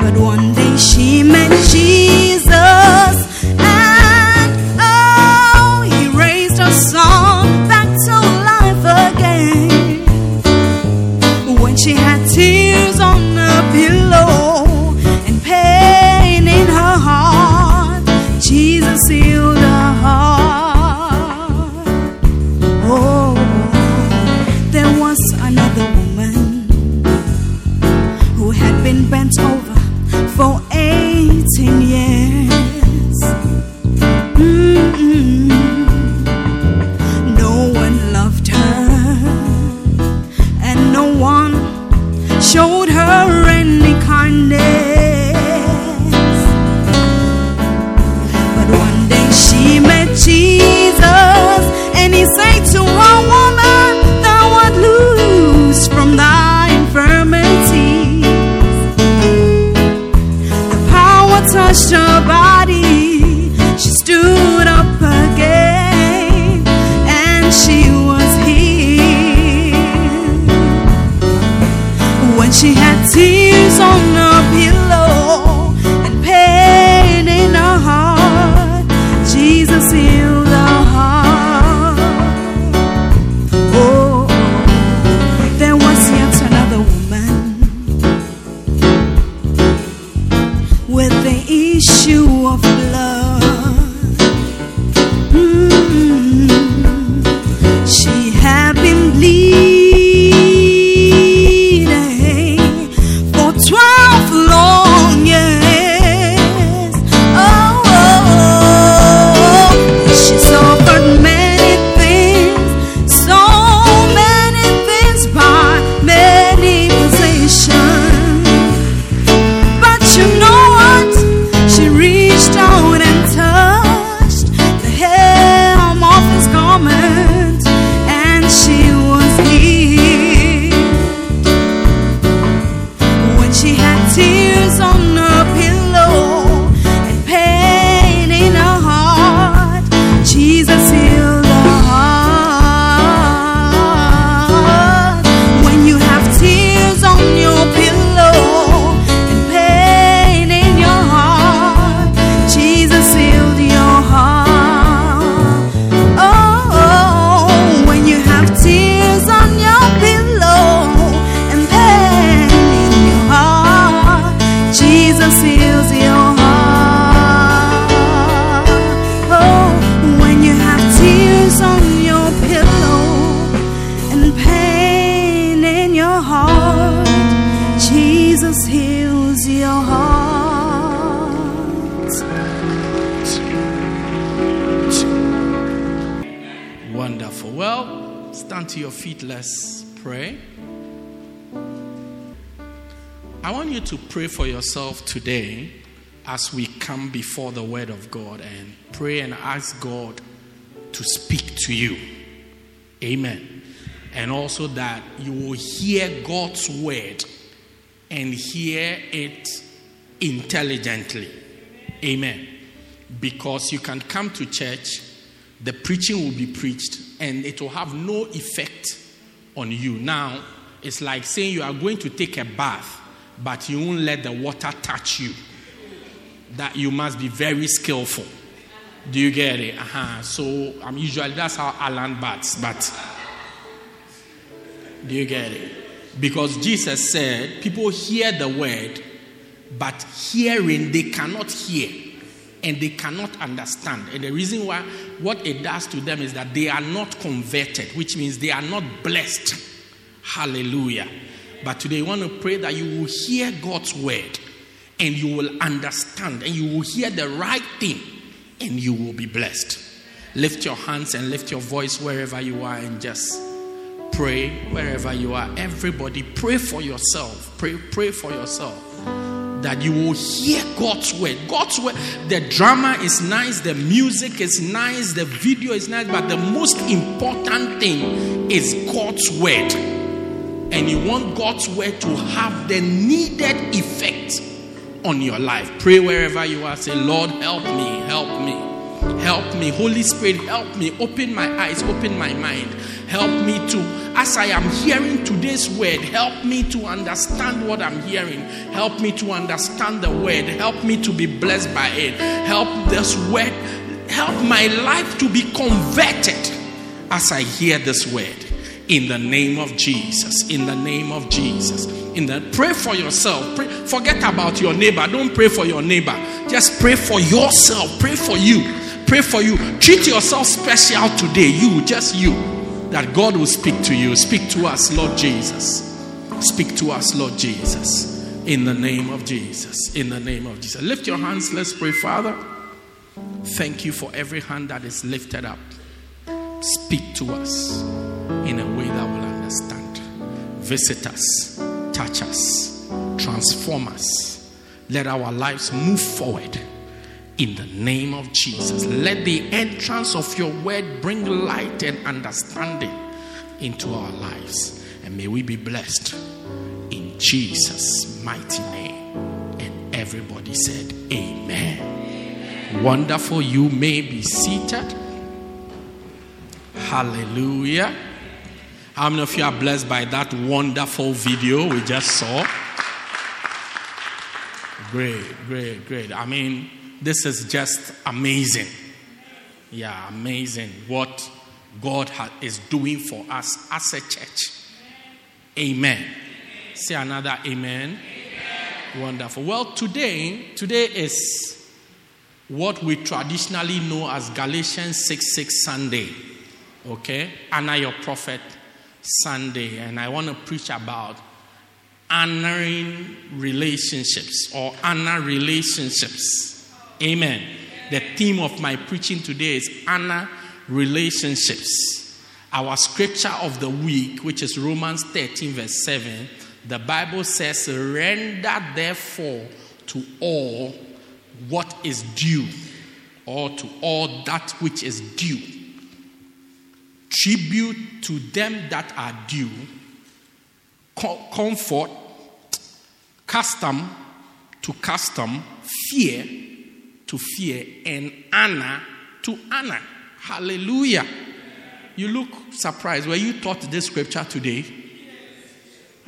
But one day she met Jesus, with the issue of blood. Mm. Today as we come before the Word of God and pray and ask God to speak to you. Amen. And also that you will hear God's Word and hear it intelligently. Amen. Because you can come to church, the preaching will be preached, and it will have no effect on you. Now, it's like saying you are going to take a bath, but you won't let the water touch you. That you must be very skillful. Do you get it? Uh-huh. So, I'm um, usually that's how Alan baths, but do you get it? Because Jesus said, people hear the word, but hearing they cannot hear and they cannot understand. And the reason why what it does to them is that they are not converted, which means they are not blessed. Hallelujah. But today, I want to pray that you will hear God's word and you will understand and you will hear the right thing and you will be blessed. Lift your hands and lift your voice wherever you are and just pray wherever you are. Everybody, pray for yourself. Pray, pray for yourself that you will hear God's word. God's word, the drama is nice, the music is nice, the video is nice, but the most important thing is God's word. And you want God's word to have the needed effect on your life. Pray wherever you are. Say, Lord, help me, help me, help me. Holy Spirit, help me. Open my eyes, open my mind. Help me to, as I am hearing today's word, help me to understand what I'm hearing. Help me to understand the word. Help me to be blessed by it. Help this word, help my life to be converted as I hear this word. In the name of Jesus. In the name of Jesus. In the pray for yourself. Pray, forget about your neighbor. Don't pray for your neighbor. Just pray for yourself. Pray for you. Pray for you. Treat yourself special today. You, just you that God will speak to you. Speak to us, Lord Jesus. Speak to us, Lord Jesus. In the name of Jesus. In the name of Jesus. Lift your hands. Let's pray, Father. Thank you for every hand that is lifted up. Speak to us in a way that will understand. Visit us, touch us, transform us. Let our lives move forward in the name of Jesus. Let the entrance of your word bring light and understanding into our lives. And may we be blessed in Jesus' mighty name. And everybody said, Amen. Amen. Wonderful. You may be seated. Hallelujah. How many of you are blessed by that wonderful video we just saw? Great, great, great. I mean, this is just amazing. Yeah, amazing what God is doing for us as a church. Amen. amen. Say another amen. amen. Wonderful. Well, today, today is what we traditionally know as Galatians 6 6 Sunday. Okay? Honor your prophet Sunday. And I want to preach about honoring relationships or honor relationships. Amen. The theme of my preaching today is honor relationships. Our scripture of the week, which is Romans 13, verse 7, the Bible says, Render therefore to all what is due, or to all that which is due. Tribute to them that are due, comfort, custom to custom, fear to fear, and honor to honor. Hallelujah. You look surprised. Were you taught this scripture today?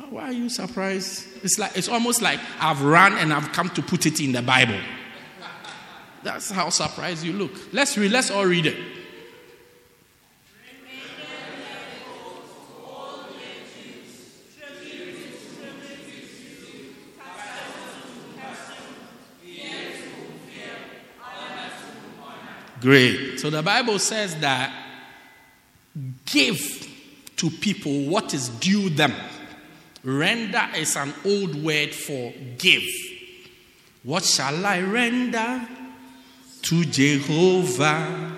Why are you surprised? It's like it's almost like I've run and I've come to put it in the Bible. That's how surprised you look. Let's read, let's all read it. Great. So the Bible says that give to people what is due them. Render is an old word for give. What shall I render to Jehovah?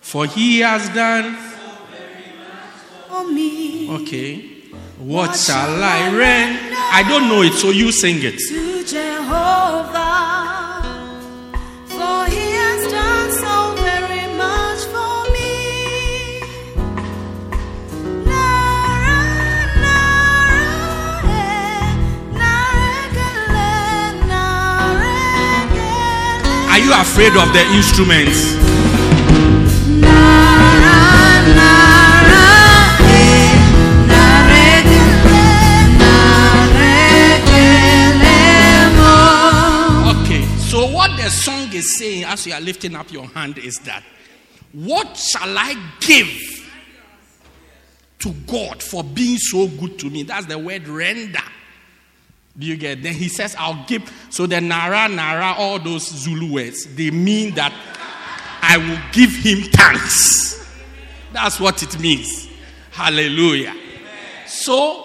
For he has done for me. Okay. What, what shall I render? I don't know it, so you sing it. To Jehovah. You afraid of the instruments? Okay, so what the song is saying as you are lifting up your hand is that what shall I give to God for being so good to me? That's the word render. Do you get? Then he says, I'll give. So the Nara, Nara, all those Zulu words, they mean that I will give him thanks. That's what it means. Hallelujah. So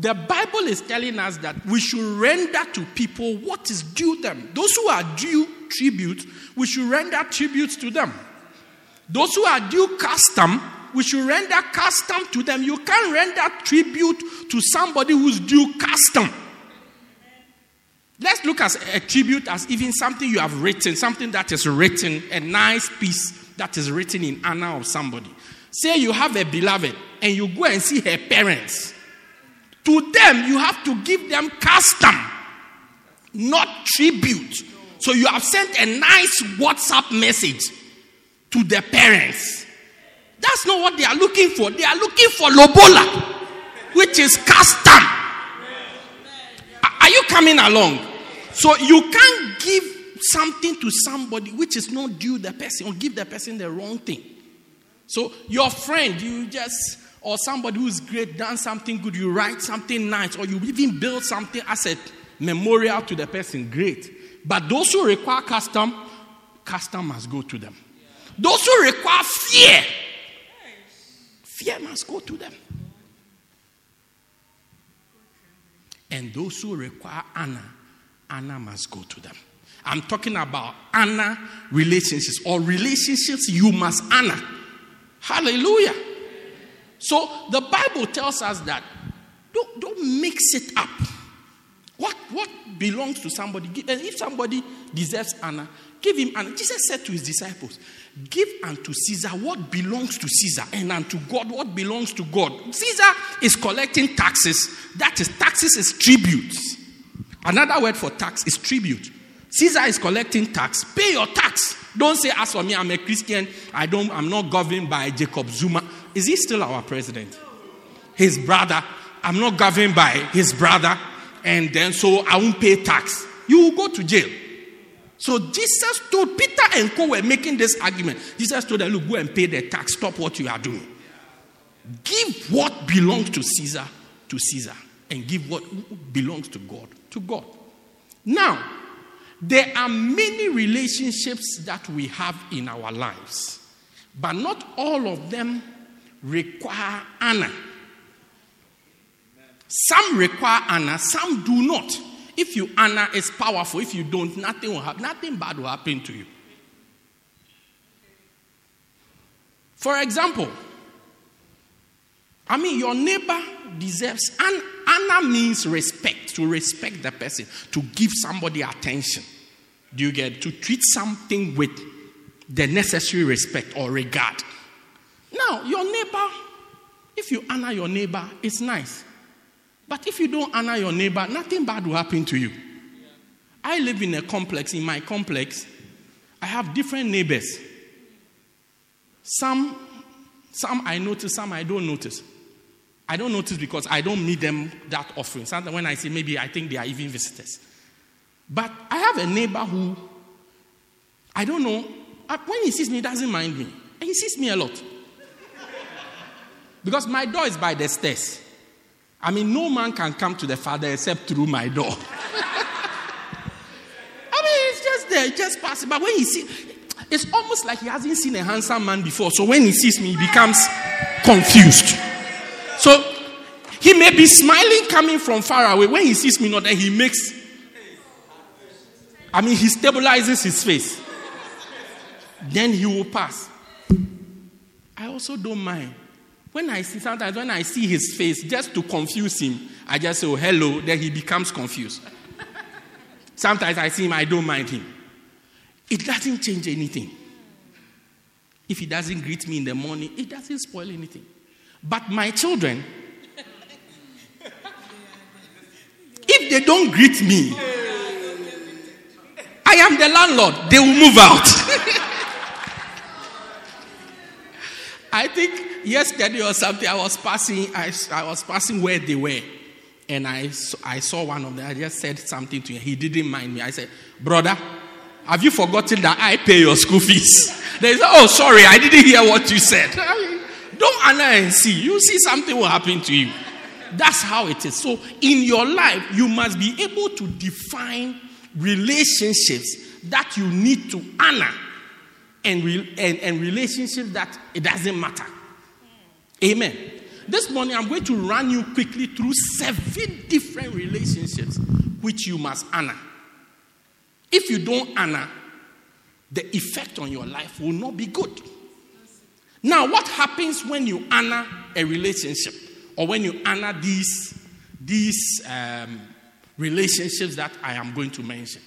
the Bible is telling us that we should render to people what is due them. Those who are due tribute, we should render tribute to them. Those who are due custom, we should render custom to them. You can't render tribute to somebody who's due custom. Let's look at a tribute as even something you have written, something that is written, a nice piece that is written in honor of somebody. Say you have a beloved and you go and see her parents. To them, you have to give them custom, not tribute. So you have sent a nice WhatsApp message to the parents. That's not what they are looking for. They are looking for lobola, which is custom. Are you coming along? So you can't give something to somebody which is not due the person or give the person the wrong thing. So your friend, you just or somebody who's great done something good, you write something nice, or you even build something as a memorial to the person, great. But those who require custom, custom must go to them. Those who require fear, fear must go to them. And those who require honor, honor must go to them. I'm talking about honor relationships or relationships you must honor. Hallelujah. So the Bible tells us that don't, don't mix it up. What, what belongs to somebody, and eh, if somebody deserves honor, give him honor. Jesus said to his disciples, Give unto Caesar what belongs to Caesar, and unto God what belongs to God. Caesar is collecting taxes. That is, taxes is tributes. Another word for tax is tribute. Caesar is collecting tax. Pay your tax. Don't say, as for me, I'm a Christian. I don't, I'm not governed by Jacob Zuma. Is he still our president? His brother. I'm not governed by his brother. And then so I won't pay tax. You will go to jail. So Jesus told Peter and Co were making this argument. Jesus told them, look, go and pay the tax. Stop what you are doing. Give what belongs to Caesar to Caesar. And give what belongs to God to God. Now, there are many relationships that we have in our lives, but not all of them require honor. Some require honor, some do not. If you honor, it's powerful. If you don't, nothing will happen. Nothing bad will happen to you. For example, I mean, your neighbor deserves and honor means respect, to respect the person, to give somebody attention. Do you get to treat something with the necessary respect or regard? Now, your neighbor, if you honor your neighbor, it's nice. But if you don't honor your neighbor, nothing bad will happen to you. I live in a complex. In my complex, I have different neighbors. Some, some I notice, some I don't notice. I don't notice because I don't meet them that often. Sometimes when I see, maybe I think they are even visitors. But I have a neighbor who, I don't know, uh, when he sees me, he doesn't mind me. And he sees me a lot. Because my door is by the stairs. I mean, no man can come to the Father except through my door. I mean, it's just there, just passing. But when he sees, it's almost like he hasn't seen a handsome man before. So when he sees me, he becomes confused. So he may be smiling coming from far away. When he sees me, not then he makes. I mean, he stabilizes his face. Then he will pass. I also don't mind. When I see, sometimes when I see his face, just to confuse him, I just say, oh, hello, then he becomes confused. sometimes I see him, I don't mind him. It doesn't change anything. If he doesn't greet me in the morning, it doesn't spoil anything. But my children, if they don't greet me, I am the landlord, they will move out. I think yesterday or something, I was passing, I, I was passing where they were. And I, I saw one of them. I just said something to him. He didn't mind me. I said, Brother, have you forgotten that I pay your school fees? They said, Oh, sorry, I didn't hear what you said. I mean, don't honor and see. You see something will happen to you. That's how it is. So, in your life, you must be able to define relationships that you need to honor and, and, and relationships that it doesn't matter. Amen. This morning, I'm going to run you quickly through seven different relationships which you must honor. If you don't honor, the effect on your life will not be good. Now, what happens when you honor a relationship or when you honor these, these um, relationships that I am going to mention?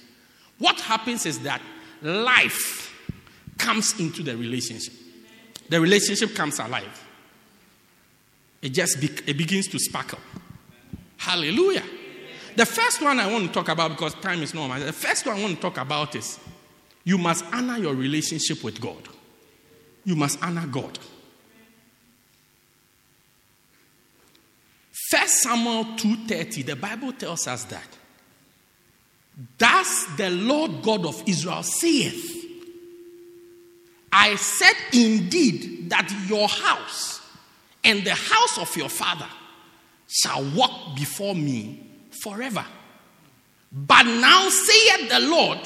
What happens is that life comes into the relationship. The relationship comes alive. It just be, it begins to sparkle. Hallelujah. The first one I want to talk about because time is normal. The first one I want to talk about is you must honor your relationship with God. You must honor God. First Samuel 2:30, the Bible tells us that. Thus the Lord God of Israel saith, I said indeed that your house and the house of your father shall walk before me forever. But now saith the Lord,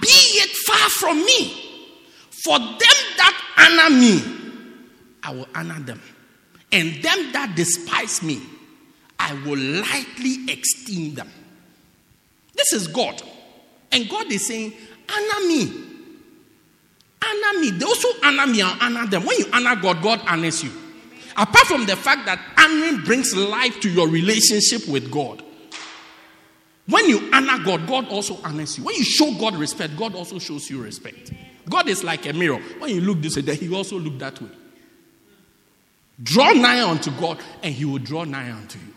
be it far from me. For them that honor me, I will honor them. And them that despise me, I will lightly esteem them. This is God. And God is saying, honor me. Honor me. Those who honor me, I'll honor them. When you honor God, God honors you. Apart from the fact that honoring brings life to your relationship with God. When you honor God, God also honors you. When you show God respect, God also shows you respect. God is like a mirror. When you look this way, He also look that way. Draw nigh unto God, and He will draw nigh unto you.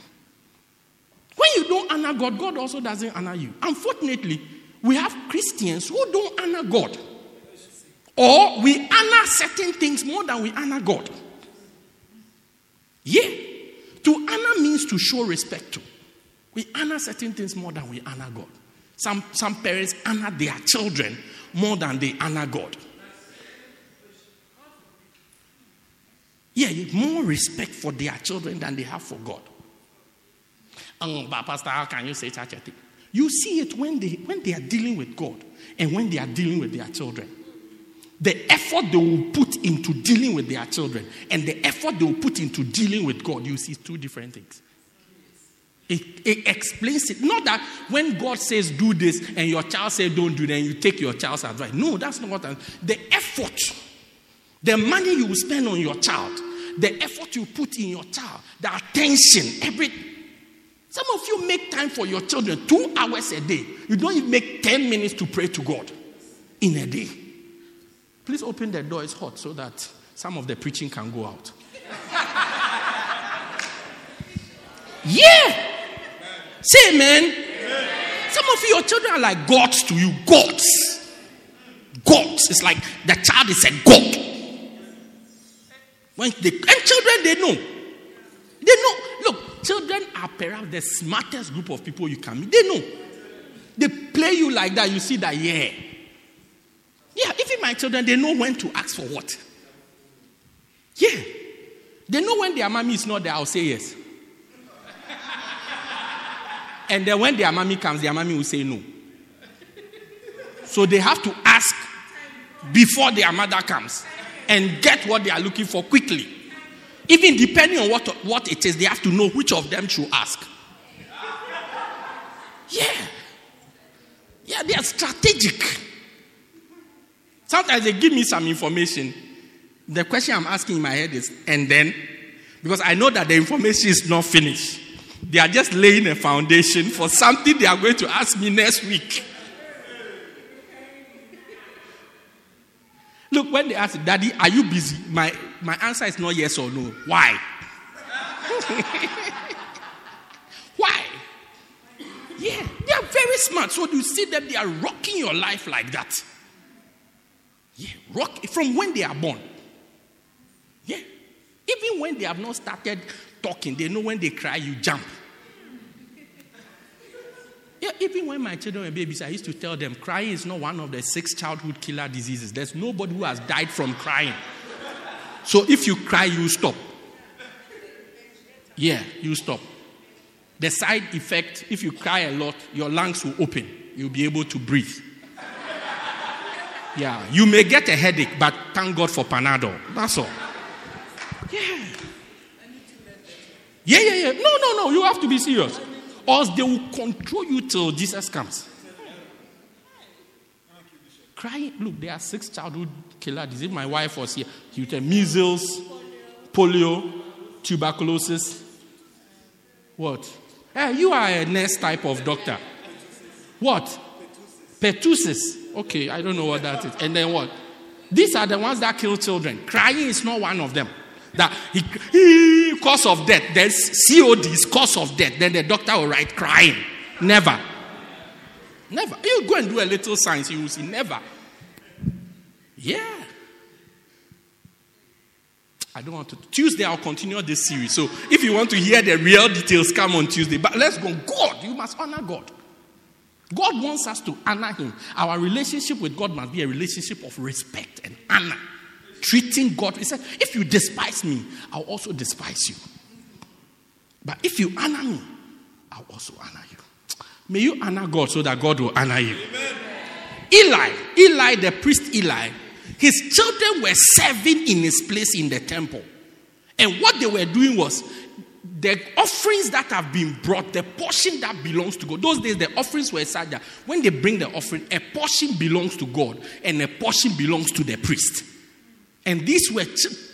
When you don't honor God, God also doesn't honor you. Unfortunately, we have Christians who don't honor God. Or we honor certain things more than we honor God. Yeah. To honor means to show respect to. We honor certain things more than we honor God. Some, some parents honor their children more than they honor God. Yeah, more respect for their children than they have for God. Um, but Pastor, how can you say such a thing? You see it when they, when they are dealing with God and when they are dealing with their children. The effort they will put into dealing with their children and the effort they will put into dealing with God, you see two different things. It, it, explains it. Not that when God says do this and your child says don't do that, and you take your child's advice. No, that's not what I'm The effort, the money you spend on your child, the effort you put in your child, the attention, every. Some of you make time for your children two hours a day. You don't even make 10 minutes to pray to God in a day. Please open the door, it's hot, so that some of the preaching can go out. yeah! Say amen. Some of your children are like gods to you. Gods. Gods. It's like the child is a god. When they, and children, they know. They know. Look, children are perhaps the smartest group of people you can meet. They know. They play you like that. You see that, yeah. Yeah, even my children, they know when to ask for what. Yeah. They know when their mommy is not there, I'll say yes. And then when their mommy comes, their mommy will say no. So they have to ask before their mother comes and get what they are looking for quickly. Even depending on what, what it is, they have to know which of them should ask. Yeah. Yeah, they are strategic. Sometimes they give me some information. The question I'm asking in my head is, and then? Because I know that the information is not finished. They are just laying a foundation for something they are going to ask me next week. Look, when they ask, Daddy, are you busy? My, my answer is not yes or no. Why? Why? Yeah, they are very smart. So you see them, they are rocking your life like that. Yeah, rock from when they are born. Yeah. Even when they have not started talking, they know when they cry, you jump. Yeah, even when my children were babies, I used to tell them crying is not one of the six childhood killer diseases. There's nobody who has died from crying. So if you cry, you stop. Yeah, you stop. The side effect, if you cry a lot, your lungs will open. You'll be able to breathe. Yeah, you may get a headache, but thank God for Panadol. That's all. Yeah. Yeah, yeah, yeah. No, no, no. You have to be serious. Or else they will control you till Jesus comes. Crying. Look, there are six childhood killer disease. My wife was here, You tell measles, polio, tuberculosis. What? Hey, you are a nurse type of doctor. What? Pertussis. Okay, I don't know what that is. And then what? These are the ones that kill children. Crying is not one of them. That he, he cause of death. There's COD is cause of death. Then the doctor will write crying. Never. Never. You go and do a little science, you will see never. Yeah. I don't want to. Tuesday, I'll continue this series. So if you want to hear the real details, come on Tuesday. But let's go. God, you must honor God. God wants us to honor Him. Our relationship with God must be a relationship of respect and honor. Treating God. He said, if you despise me, I'll also despise you. But if you honor me, I'll also honor you. May you honor God so that God will honor you. Amen. Eli, Eli, the priest Eli, his children were serving in his place in the temple. And what they were doing was the offerings that have been brought, the portion that belongs to God. Those days, the offerings were such that when they bring the offering, a portion belongs to God and a portion belongs to the priest. And these were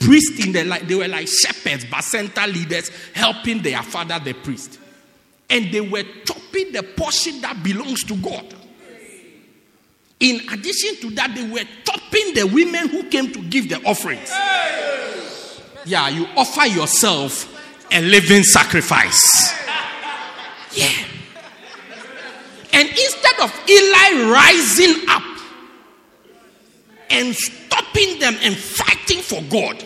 priests in the like they were like shepherds, bacenta leaders, helping their father, the priest. And they were chopping the portion that belongs to God. In addition to that, they were topping the women who came to give the offerings. Yeah, you offer yourself a living sacrifice. Yeah. And instead of Eli rising up and stopping them and fighting for God,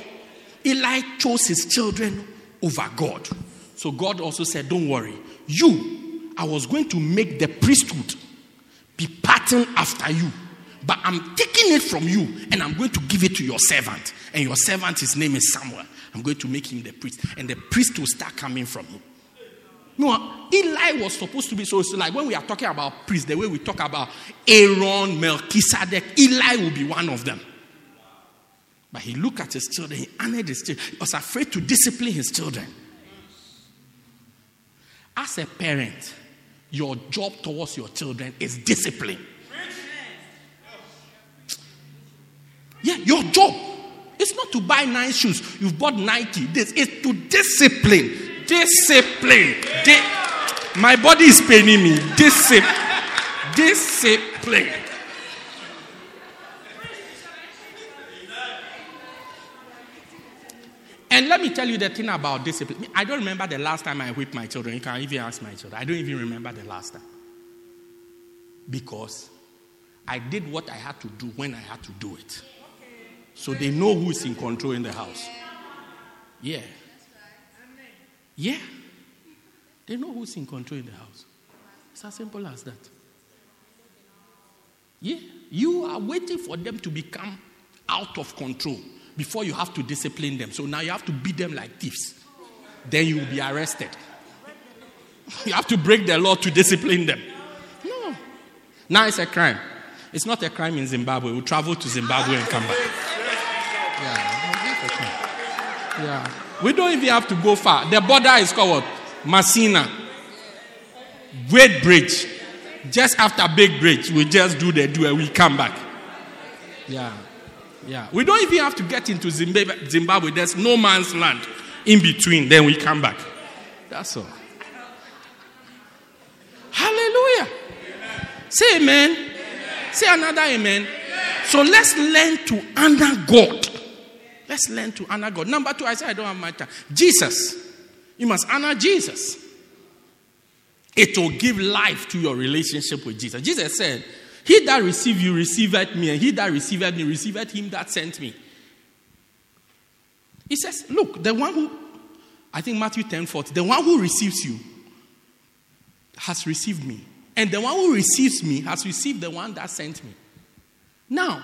Eli chose his children over God. So God also said, Don't worry, you, I was going to make the priesthood be patterned after you. But I'm taking it from you and I'm going to give it to your servant. And your servant, his name is Samuel. I'm going to make him the priest. And the priest will start coming from him. No, Eli was supposed to be so, like when we are talking about priests, the way we talk about Aaron, Melchizedek, Eli will be one of them. But he looked at his children, he honored his children, he was afraid to discipline his children. As a parent, your job towards your children is discipline. Yeah, your job. It's not to buy nice shoes. You've bought Nike. This is to discipline. Discipline. Di- My body is paining me. Discipline. Discipline. And let me tell you the thing about discipline. I don't remember the last time I whipped my children. You can't even ask my children. I don't even remember the last time. Because I did what I had to do when I had to do it. So they know who's in control in the house. Yeah. Yeah. They know who's in control in the house. It's as simple as that. Yeah. You are waiting for them to become out of control before you have to discipline them. So now you have to beat them like thieves. Then you will be arrested. You have to break the law to discipline them. No. Now it's a crime. It's not a crime in Zimbabwe. We'll travel to Zimbabwe and come back. Yeah. Yeah. We don't even have to go far. The border is called what? Masina. Beitbridge. Just after Beitbridge, we just do the do and we come back. Yeah. Yeah. We don't even have to get into Zimbabwe. Zimbabwe. There's no man's land in between. Then we come back. That's all. Hallelujah. Amen. Say amen. amen. Say another amen. amen. So let's learn to honor God. Let's learn to honor God. Number two, I said I don't have my time. Jesus. You must honor Jesus. It will give life to your relationship with Jesus. Jesus said, He that received you received me, and he that received me received him that sent me. He says, Look, the one who, I think Matthew 10 40, the one who receives you has received me. And the one who receives me has received the one that sent me. Now,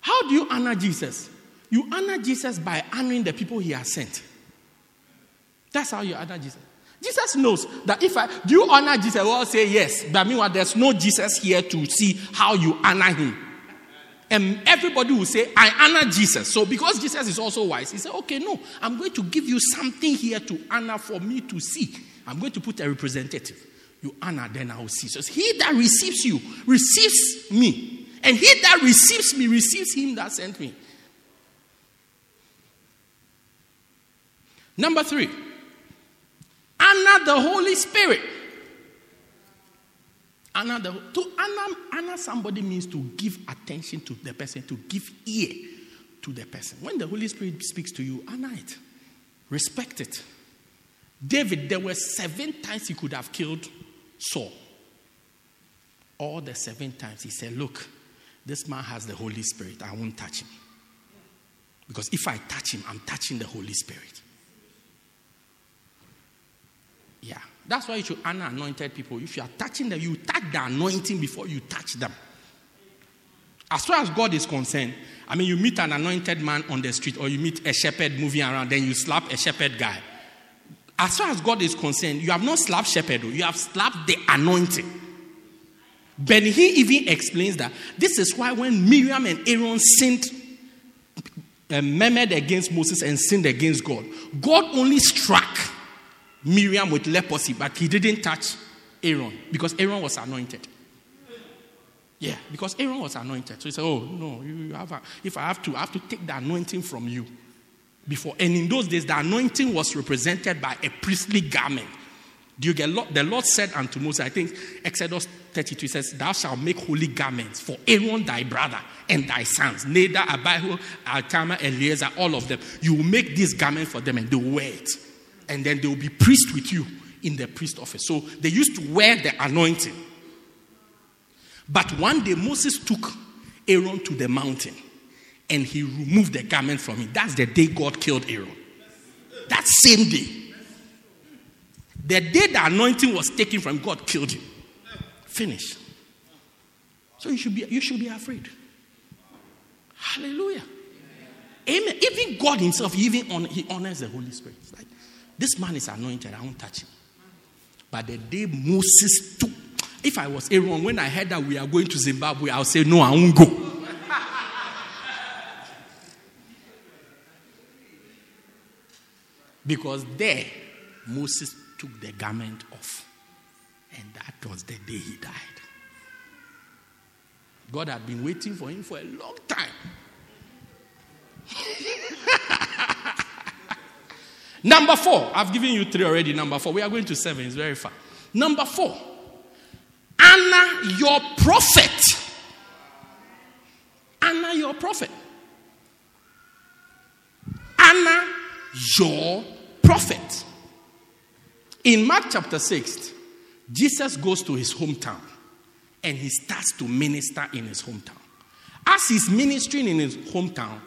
how do you honor Jesus? You honor Jesus by honoring the people he has sent. That's how you honor Jesus. Jesus knows that if I do you honor Jesus, I will say yes. But meanwhile, there's no Jesus here to see how you honor him. And everybody will say, I honor Jesus. So because Jesus is also wise, he said, Okay, no, I'm going to give you something here to honor for me to see. I'm going to put a representative. You honor, then I will see. So he that receives you receives me. And he that receives me receives him that sent me. Number three, honor the Holy Spirit. Honor the to honor, honor somebody means to give attention to the person, to give ear to the person. When the Holy Spirit speaks to you, honor it, respect it. David, there were seven times he could have killed Saul. All the seven times he said, Look, this man has the Holy Spirit. I won't touch him. Because if I touch him, I'm touching the Holy Spirit. Yeah. That's why you should honor anointed people. If you are touching them, you touch the anointing before you touch them. As far as God is concerned, I mean, you meet an anointed man on the street or you meet a shepherd moving around, then you slap a shepherd guy. As far as God is concerned, you have not slapped shepherd, you have slapped the anointing. Ben he even explains that this is why when Miriam and Aaron sinned, uh, murmured against Moses and sinned against God, God only struck Miriam with leprosy, but he didn't touch Aaron because Aaron was anointed. Yeah, because Aaron was anointed. So he said, Oh, no, you have a, if I have to, I have to take the anointing from you before. And in those days, the anointing was represented by a priestly garment. Do you get the Lord said unto Moses, I think Exodus 32 says, Thou shalt make holy garments for Aaron thy brother and thy sons, Nadab, Abihu, Ithamar, Eleazar, all of them. You will make this garment for them and they will wear it. And then they will be priest with you in the priest office. So they used to wear the anointing. But one day Moses took Aaron to the mountain and he removed the garment from him. That's the day God killed Aaron. That same day. The day the anointing was taken from God killed him. Finish. So you should be, you should be afraid. Hallelujah. Amen. Even God Himself, even on, He honors the Holy Spirit. It's like, this man is anointed, I won't touch him. But the day Moses took if I was Aaron, when I heard that we are going to Zimbabwe, I'll say, No, I won't go. because there, Moses took the garment off. And that was the day he died. God had been waiting for him for a long time. Number four, I've given you three already. Number four, we are going to seven, it's very far. Number four, honor your prophet. Honor your prophet. Honor your prophet. In Mark chapter 6, Jesus goes to his hometown and he starts to minister in his hometown. As he's ministering in his hometown,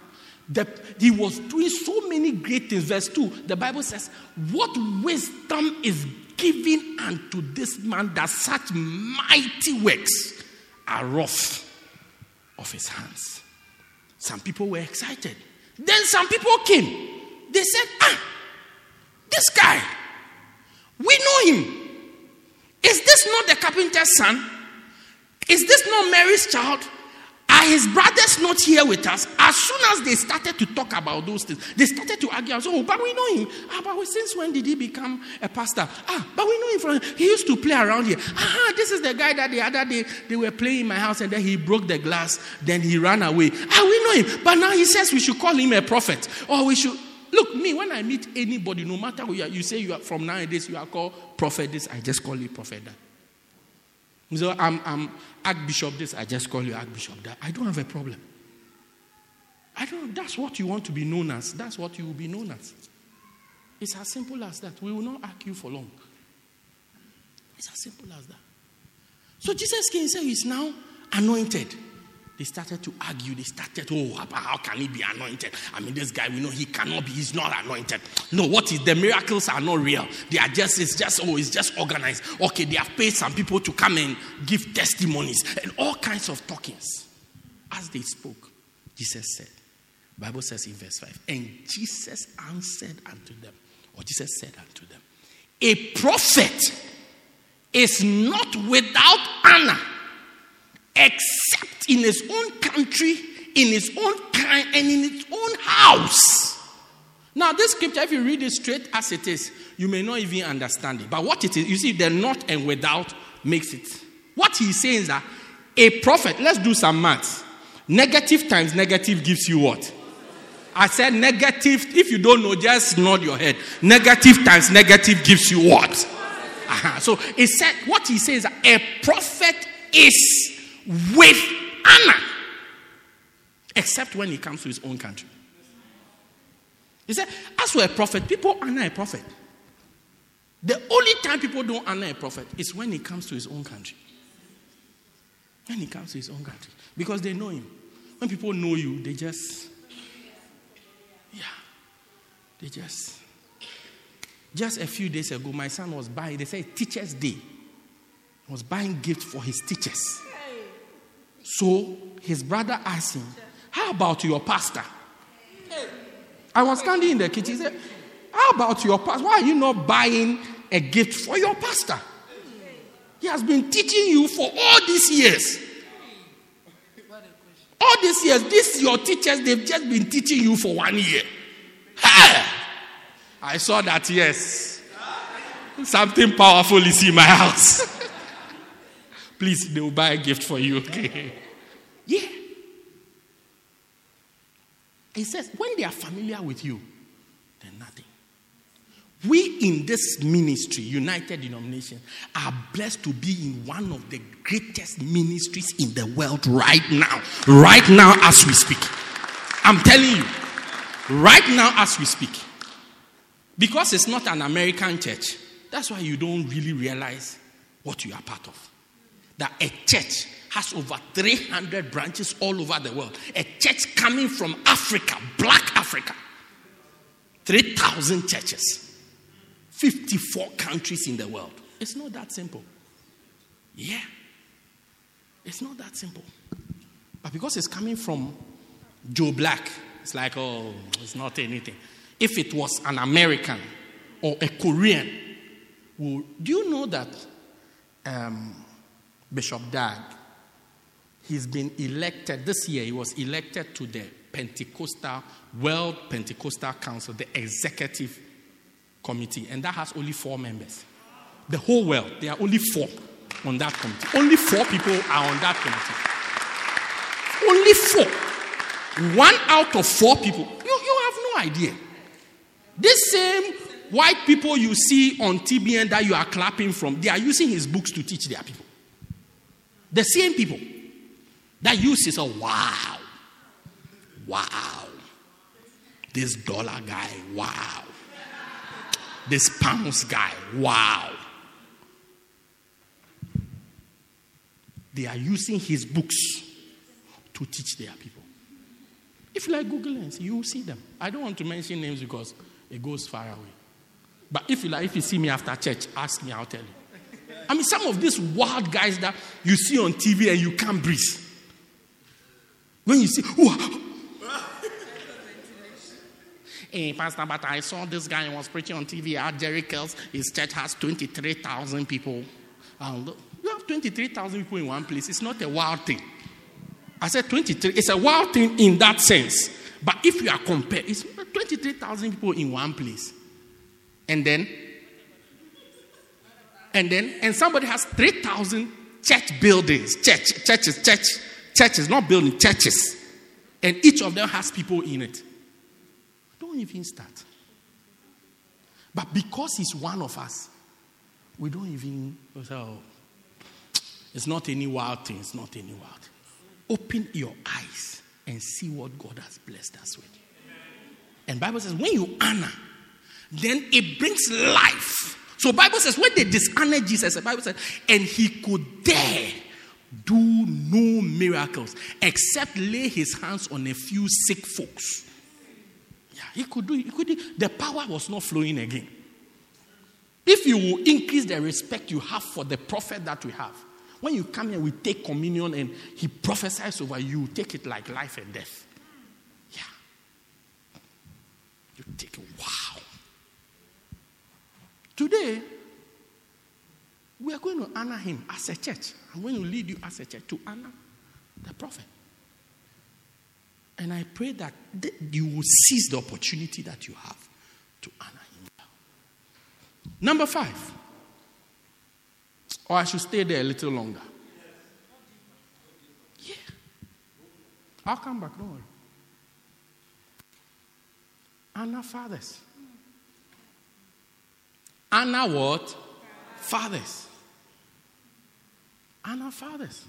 the, he was doing so many great things. Verse 2, the Bible says, What wisdom is given unto this man that such mighty works are wrought of his hands. Some people were excited. Then some people came. They said, Ah, this guy, we know him. Is this not the carpenter's son? Is this not Mary's child? Are his brothers not here with us? As soon as they started to talk about those things, they started to argue. Oh, but we know him. Ah, but since when did he become a pastor? Ah, but we know him from he used to play around here. Ah, this is the guy that the other day they were playing in my house and then he broke the glass, then he ran away. Ah, we know him. But now he says we should call him a prophet. Or we should look, me, when I meet anybody, no matter who you are, you say you are from nowadays, you are called prophet this, I just call you prophet that. So I'm, I'm Archbishop this, I just call you Archbishop that. I don't have a problem. I don't that's what you want to be known as. That's what you will be known as. It's as simple as that. We will not argue for long. It's as simple as that. So Jesus came and said he's now anointed. They started to argue. They started, oh, how can he be anointed? I mean, this guy, we know he cannot be. He's not anointed. No, what is the miracles are not real. They are just, it's just, oh, it's just organized. Okay, they have paid some people to come and give testimonies and all kinds of talkings. As they spoke, Jesus said, Bible says in verse 5, and Jesus answered unto them, or Jesus said unto them, a prophet is not without honor except in his own country, in his own kind, and in his own house. Now, this scripture, if you read it straight as it is, you may not even understand it. But what it is, you see, the not and without makes it. What he's saying is that A prophet, let's do some maths. Negative times negative gives you what? I said negative. If you don't know, just nod your head. Negative times negative gives you what? Uh-huh. So it said what he says a prophet is with honor, except when he comes to his own country. He said, as for a prophet, people honor a prophet. The only time people don't honor a prophet is when he comes to his own country. When he comes to his own country. Because they know him. When people know you, they just, yeah, they just. Just a few days ago, my son was buying, they say Teacher's Day. He was buying gifts for his teachers. So his brother asked him, How about your pastor? I was standing in the kitchen. He said, How about your pastor? Why are you not buying a gift for your pastor? He has been teaching you for all these years. All these years, these your teachers, they've just been teaching you for one year. I saw that, yes. Something powerful is in my house. Please, they will buy a gift for you, okay? Yeah. He says, when they are familiar with you, then nothing. We in this ministry, United Denomination, are blessed to be in one of the greatest ministries in the world right now. Right now, as we speak. I'm telling you, right now, as we speak. Because it's not an American church, that's why you don't really realize what you are part of. That a church has over 300 branches all over the world. A church coming from Africa, black Africa. 3,000 churches. 54 countries in the world. It's not that simple. Yeah. It's not that simple. But because it's coming from Joe Black, it's like, oh, it's not anything. If it was an American or a Korean, well, do you know that um, Bishop Dag, he's been elected this year, he was elected to the Pentecostal, World Pentecostal Council, the executive committee, and that has only four members. The whole world, there are only four on that committee. Only four people are on that committee. Only four. One out of four people. You, you have no idea. This same white people you see on TBN that you are clapping from, they are using his books to teach their people. The same people that use his, oh, wow, wow, this dollar guy, wow, this pounds guy, wow. They are using his books to teach their people. If you like Google Lens, you will see them. I don't want to mention names because it goes far away. But if you like, if you see me after church, ask me, I'll tell you. I mean, some of these wild guys that you see on TV and you can't breathe. When you see, oh, Hey, Pastor, but I saw this guy was preaching on TV at Jerry Kells. His church has 23,000 people. Um, you have 23,000 people in one place. It's not a wild thing. I said 23. It's a wild thing in that sense. But if you are compared, it's 23,000 people in one place. And then, and then, and somebody has 3,000 church buildings, church, churches, church, churches, not building churches. And each of them has people in it. Don't even start. But because he's one of us, we don't even, oh, it's not any wild thing, it's not any wild. Open your eyes and see what God has blessed us with. And Bible says when you honor, then it brings life. So Bible says when they dishonor Jesus, the Bible says, and he could dare do no miracles except lay his hands on a few sick folks. Yeah, he could do. He could do. The power was not flowing again. If you will increase the respect you have for the prophet that we have, when you come here, we take communion and he prophesies over you, take it like life and death. Yeah. You take it, wow. Today, we are going to honor him as a church. I'm going to lead you as a church to honor the prophet. And I pray that you will seize the opportunity that you have to honor him. Number five. Or I should stay there a little longer. Yeah. I'll come back, don't worry. Anna fathers. Anna what? Fathers. Anna fathers.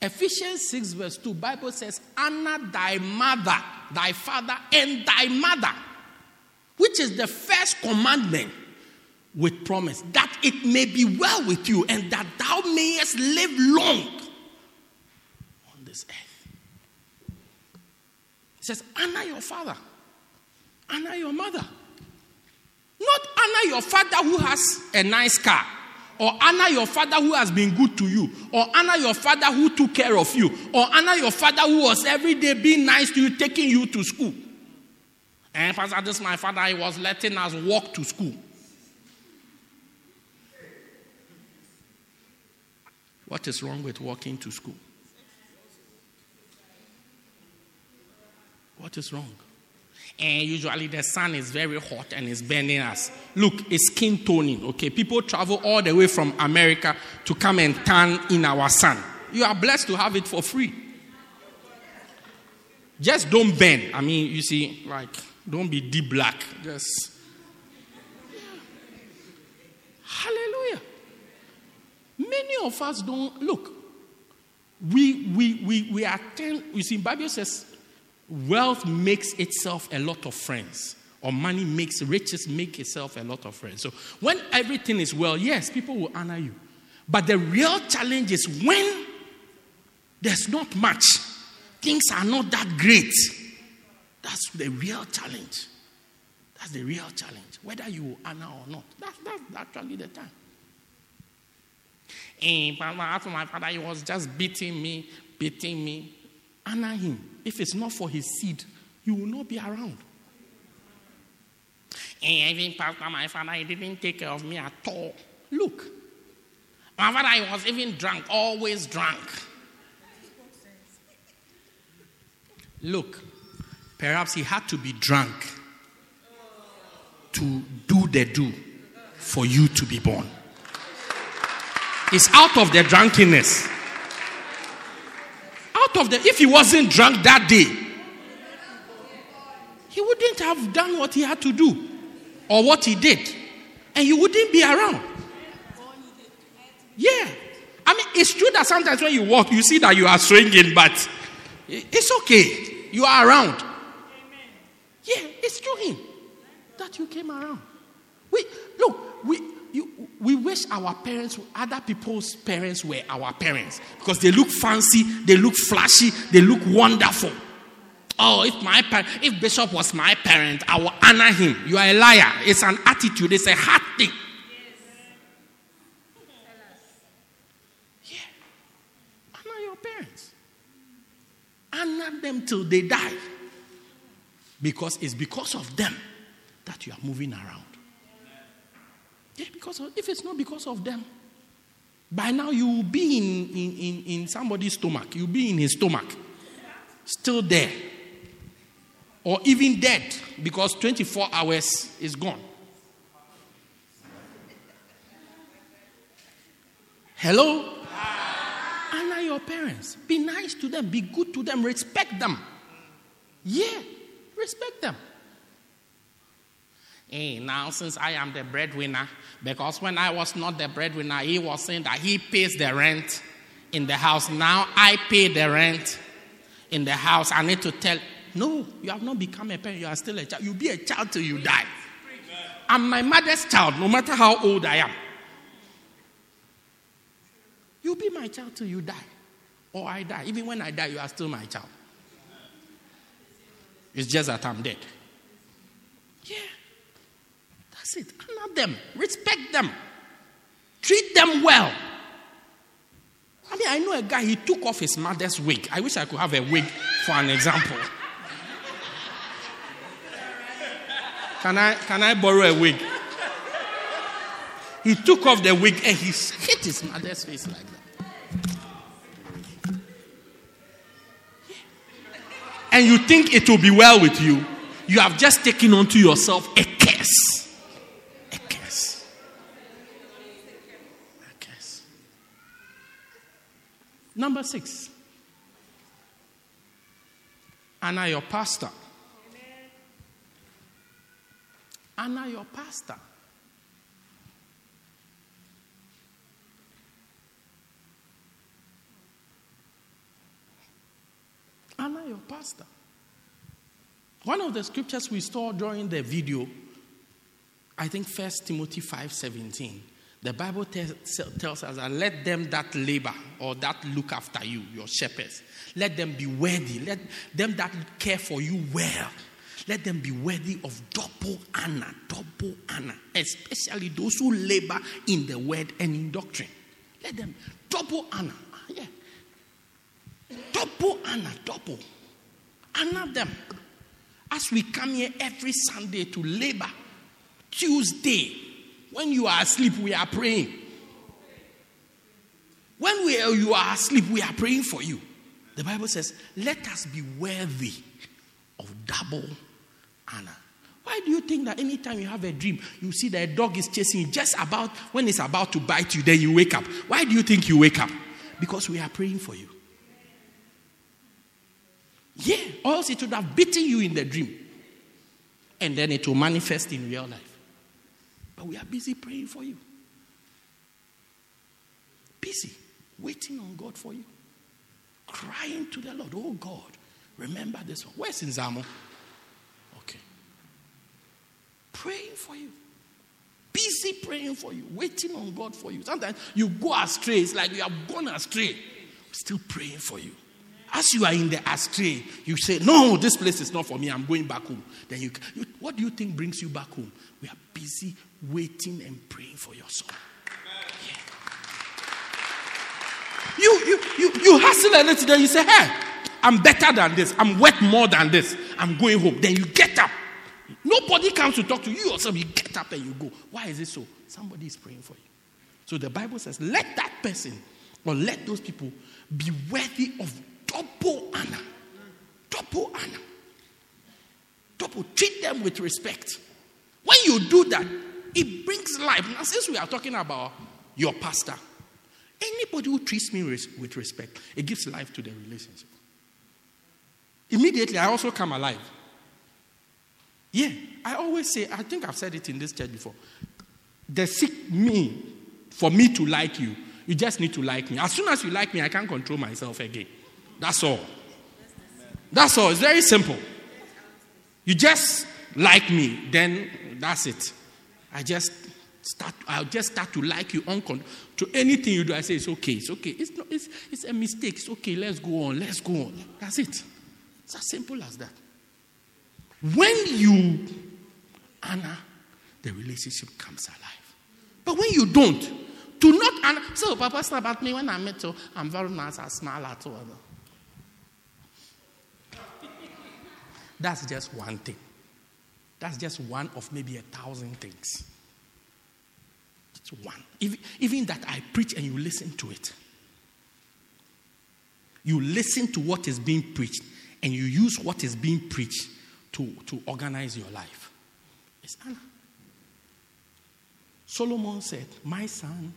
Ephesians 6 verse 2, Bible says, Honor thy mother, thy father, and thy mother, which is the first commandment with promise, that it may be well with you and that thou mayest live long on this earth. It says, Honor your father, honor your mother. Honor your father who has a nice car or honor your father who has been good to you, or honor your father who took care of you, or honor your father who was every day being nice to you, taking you to school. And Pastor, this my father, he was letting us walk to school. What is wrong with walking to school? What is wrong? And usually the sun is very hot and it's burning us. Look, it's skin toning, okay? People travel all the way from America to come and tan in our sun. You are blessed to have it for free. Just don't burn. I mean, you see, like, don't be deep black. Just. Hallelujah. Many of us don't look. We we we we attend. You see, Bible says Wealth makes itself a lot of friends, or money makes riches make itself a lot of friends. So when everything is well, yes, people will honor you. But the real challenge is when there's not much, things are not that great. That's the real challenge. That's the real challenge. Whether you will honor or not. That's, that's actually the time. Eh, and after my father, he was just beating me, beating me. Honor him. If it's not for his seed, you will not be around. And even Pastor, my father, he didn't take care of me at all. Look, my father, I was even drunk, always drunk. Look, perhaps he had to be drunk to do the do for you to be born. It's out of the drunkenness of the, if he wasn't drunk that day, he wouldn't have done what he had to do or what he did. And you wouldn't be around. Yeah. I mean, it's true that sometimes when you walk, you see that you are swinging, but it's okay. You are around. Yeah, it's true him that you came around. We look, we you, we wish our parents, other people's parents were our parents because they look fancy, they look flashy, they look wonderful. Oh, if my if Bishop was my parent, I will honor him. You are a liar. It's an attitude, it's a hard thing. Yeah. Honor your parents. Honor them till they die. Because it's because of them that you are moving around. Yeah, because of, if it's not because of them, by now you will be in, in, in, in somebody's stomach. You'll be in his stomach, still there. Or even dead because 24 hours is gone. Hello? Honor your parents. Be nice to them. Be good to them. Respect them. Yeah, respect them. Hey, now since I am the breadwinner, because when I was not the breadwinner, he was saying that he pays the rent in the house. Now I pay the rent in the house. I need to tell, no, you have not become a parent. You are still a child. You'll be a child till you die. I'm my mother's child, no matter how old I am. You'll be my child till you die. Or I die. Even when I die, you are still my child. It's just that I'm dead. Yeah. That's it. Honor them, respect them, treat them well. I mean, I know a guy, he took off his mother's wig. I wish I could have a wig for an example. Can I, can I borrow a wig? He took off the wig and he hit his mother's face like that. And you think it will be well with you, you have just taken onto yourself a curse. Number six, Honor your pastor. Honor your pastor. Honor your pastor. One of the scriptures we saw during the video, I think First Timothy 5:17. The Bible tells, tells us that let them that labor or that look after you, your shepherds, let them be worthy. Let them that care for you well. Let them be worthy of double honor, double honor, especially those who labor in the word and in doctrine. Let them double honor. Ah, yeah. Double honor, double. Honor them. As we come here every Sunday to labor, Tuesday, when you are asleep, we are praying. When we you are asleep, we are praying for you. The Bible says, let us be worthy of double honor. Why do you think that anytime you have a dream, you see that a dog is chasing you just about when it's about to bite you, then you wake up? Why do you think you wake up? Because we are praying for you. Yeah, or else it would have beaten you in the dream. And then it will manifest in real life. But we are busy praying for you. Busy, waiting on God for you. Crying to the Lord, oh God, remember this one. Where's Nzamo? Okay. Praying for you. Busy praying for you, waiting on God for you. Sometimes you go astray. It's like you have gone astray. Still praying for you. As you are in the astray, you say, No, this place is not for me. I'm going back home. Then you, you what do you think brings you back home? We are busy waiting and praying for your soul. Yeah. You, you, you, you hustle a little, then you say, Hey, I'm better than this. I'm worth more than this. I'm going home. Then you get up. Nobody comes to talk to. You yourself. You get up and you go. Why is it so? Somebody is praying for you. So the Bible says, Let that person or let those people be worthy of double honor. Double honor. Double. Treat them with respect. When you do that, it brings life. Now, since we are talking about your pastor, anybody who treats me with respect, it gives life to the relationship. Immediately, I also come alive. Yeah, I always say, I think I've said it in this church before. The sick me, for me to like you, you just need to like me. As soon as you like me, I can't control myself again. That's all. That's all. It's very simple. You just like me, then that's it. I just start. I'll just start to like you on to anything you do. I say it's okay. It's okay. It's not. It's, it's a mistake. It's okay. Let's go on. Let's go on. That's it. It's as simple as that. When you honor, the relationship comes alive. But when you don't, do not honor. So, Papa, about me when I met you. I'm very nice. I smile at all. That's just one thing. That's just one of maybe a thousand things. It's one. Even, even that I preach and you listen to it. You listen to what is being preached and you use what is being preached to, to organize your life. It's Anna. Solomon said, My son,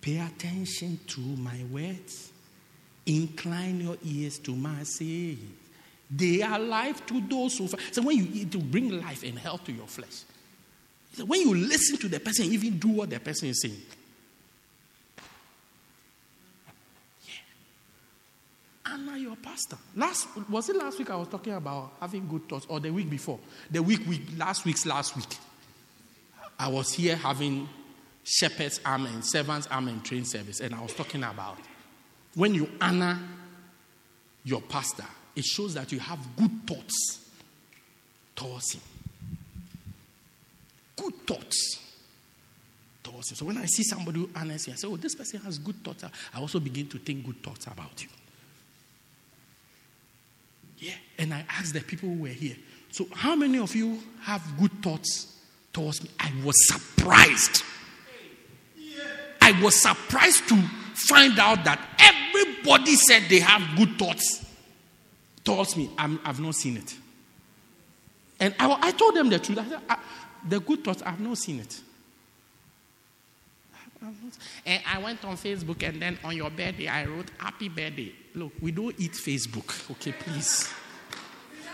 pay attention to my words, incline your ears to my sayings. They are life to those who. So when you eat, to bring life and health to your flesh. So when you listen to the person, even do what the person is saying. Yeah. Honor your pastor. Last was it last week I was talking about having good thoughts, or the week before? The week week last week's last week. I was here having shepherd's arm and servant's arm and train service, and I was talking about when you honor your pastor, it shows that you have good thoughts towards Him. Good thoughts towards Him. So when I see somebody who honors I say, Oh, this person has good thoughts. I also begin to think good thoughts about you. Yeah. And I asked the people who were here, So how many of you have good thoughts towards me? I was surprised. I was surprised to find out that everybody said they have good thoughts towards me, i have not seen it. And I, I, told them the truth. I said, I, the good thoughts, I've not seen it. And I went on Facebook, and then on your birthday, I wrote happy birthday. Look, we don't eat Facebook, okay, please.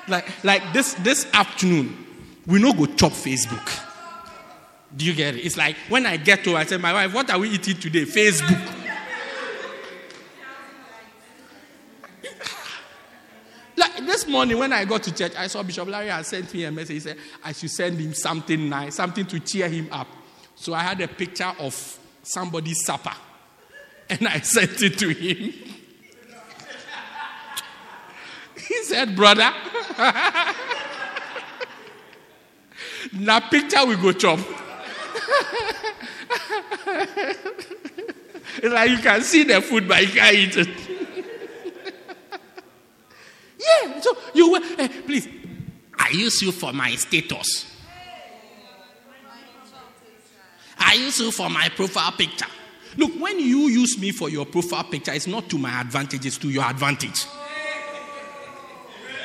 like, like this, this afternoon, we no go chop Facebook. Do you get it? It's like when I get to, I say, my wife, what are we eating today? Facebook. This morning when I got to church, I saw Bishop Larry had sent me a message. He said I should send him something nice, something to cheer him up. So I had a picture of somebody's supper, and I sent it to him. he said, "Brother." now picture we go chop. like you can see the food, but you can't eat it. Yeah, so you were, eh, please, I use you for my status. I use you for my profile picture. Look, when you use me for your profile picture, it's not to my advantage, it's to your advantage.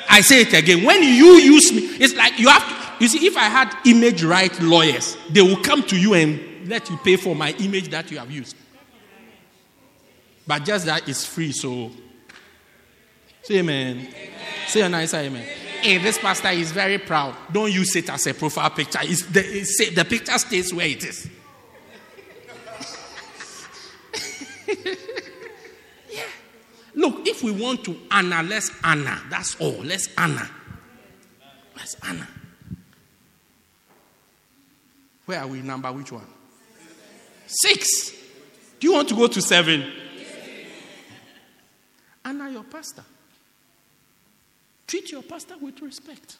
I say it again. When you use me, it's like you have to, you see, if I had image right lawyers, they will come to you and let you pay for my image that you have used. But just that is free, so say amen. amen. Say a nice amen. amen. Hey, this pastor is very proud. Don't use it as a profile picture. It's the, the picture stays where it is. yeah. Look, if we want to honor, let's honor. That's all. Let's honor. Let's honor. Where are we? Number which one? Six. Do you want to go to seven? Honor your pastor. Treat your pastor with respect.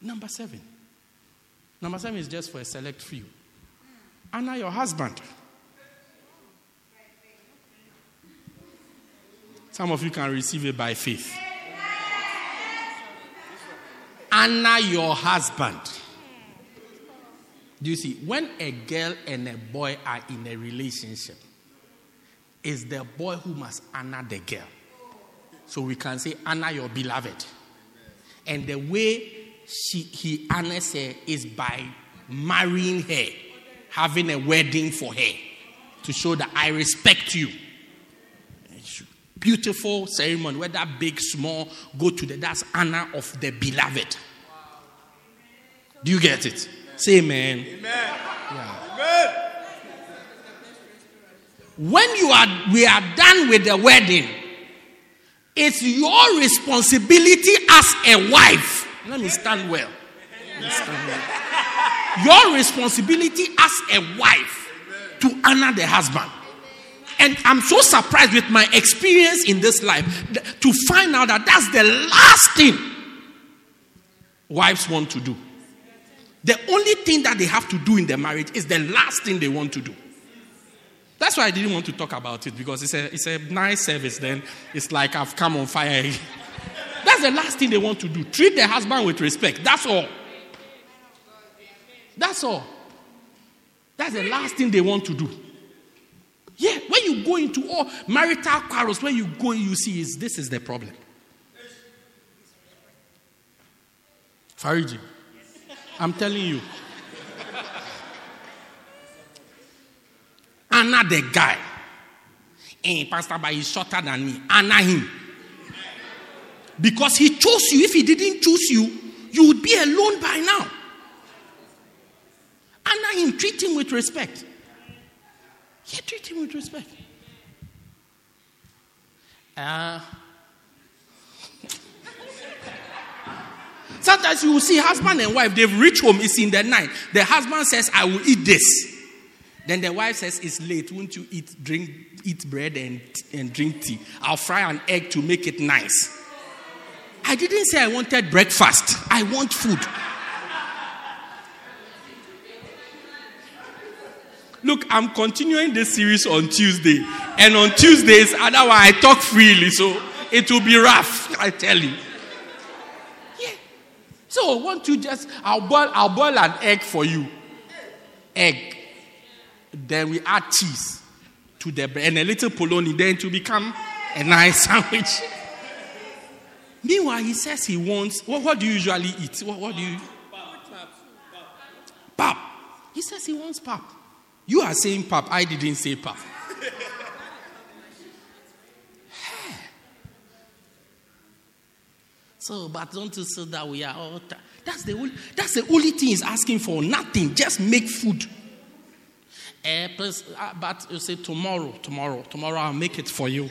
Number seven. Number seven is just for a select few. Honor your husband. Some of you can receive it by faith. Honor your husband. Do you see? When a girl and a boy are in a relationship, it's the boy who must honor the girl. So we can say, honor your beloved. And the way she, he honors her is by marrying her, having a wedding for her to show that I respect you. Beautiful ceremony, whether big, small, go to the that's honor of the beloved. Do you get it? Say amen. Amen. Yeah. Amen. When you are we are done with the wedding, it's your responsibility as a wife. Let me stand well. Me stand well. Your responsibility as a wife to honor the husband. And I'm so surprised with my experience in this life to find out that that's the last thing wives want to do. The only thing that they have to do in their marriage is the last thing they want to do. That's why I didn't want to talk about it because it's a, it's a nice service. Then it's like I've come on fire. That's the last thing they want to do. Treat their husband with respect. That's all. That's all. That's the last thing they want to do. Yeah, when you go into all marital quarrels, when you go, you see is this is the problem. Fariji, I'm telling you. Honor the guy. Hey, Pastor, but he's shorter than me. Honor him. Because he chose you. If he didn't choose you, you would be alone by now. Honor him. Treat him with respect. Yeah, treat him with respect. Uh, Sometimes you will see husband and wife, they've reached home, it's in the night. The husband says, I will eat this. Then the wife says, It's late. Won't you eat, drink, eat bread and, and drink tea? I'll fry an egg to make it nice. I didn't say I wanted breakfast. I want food. Look, I'm continuing this series on Tuesday. And on Tuesdays, otherwise I talk freely, so it will be rough, I tell you. Yeah. So won't you just I'll boil I'll boil an egg for you. Egg. Then we add cheese to the bread and a little polony, then to become a nice sandwich. Meanwhile, he says he wants what, what do you usually eat? What, what do you pap? He says he wants pap. You are saying pap. I didn't say pap. So, but don't you see that we are all tired? That's the only, that's the only thing he's asking for. Nothing. Just make food. Uh, please, uh, but you say tomorrow, tomorrow, tomorrow I'll make it for you.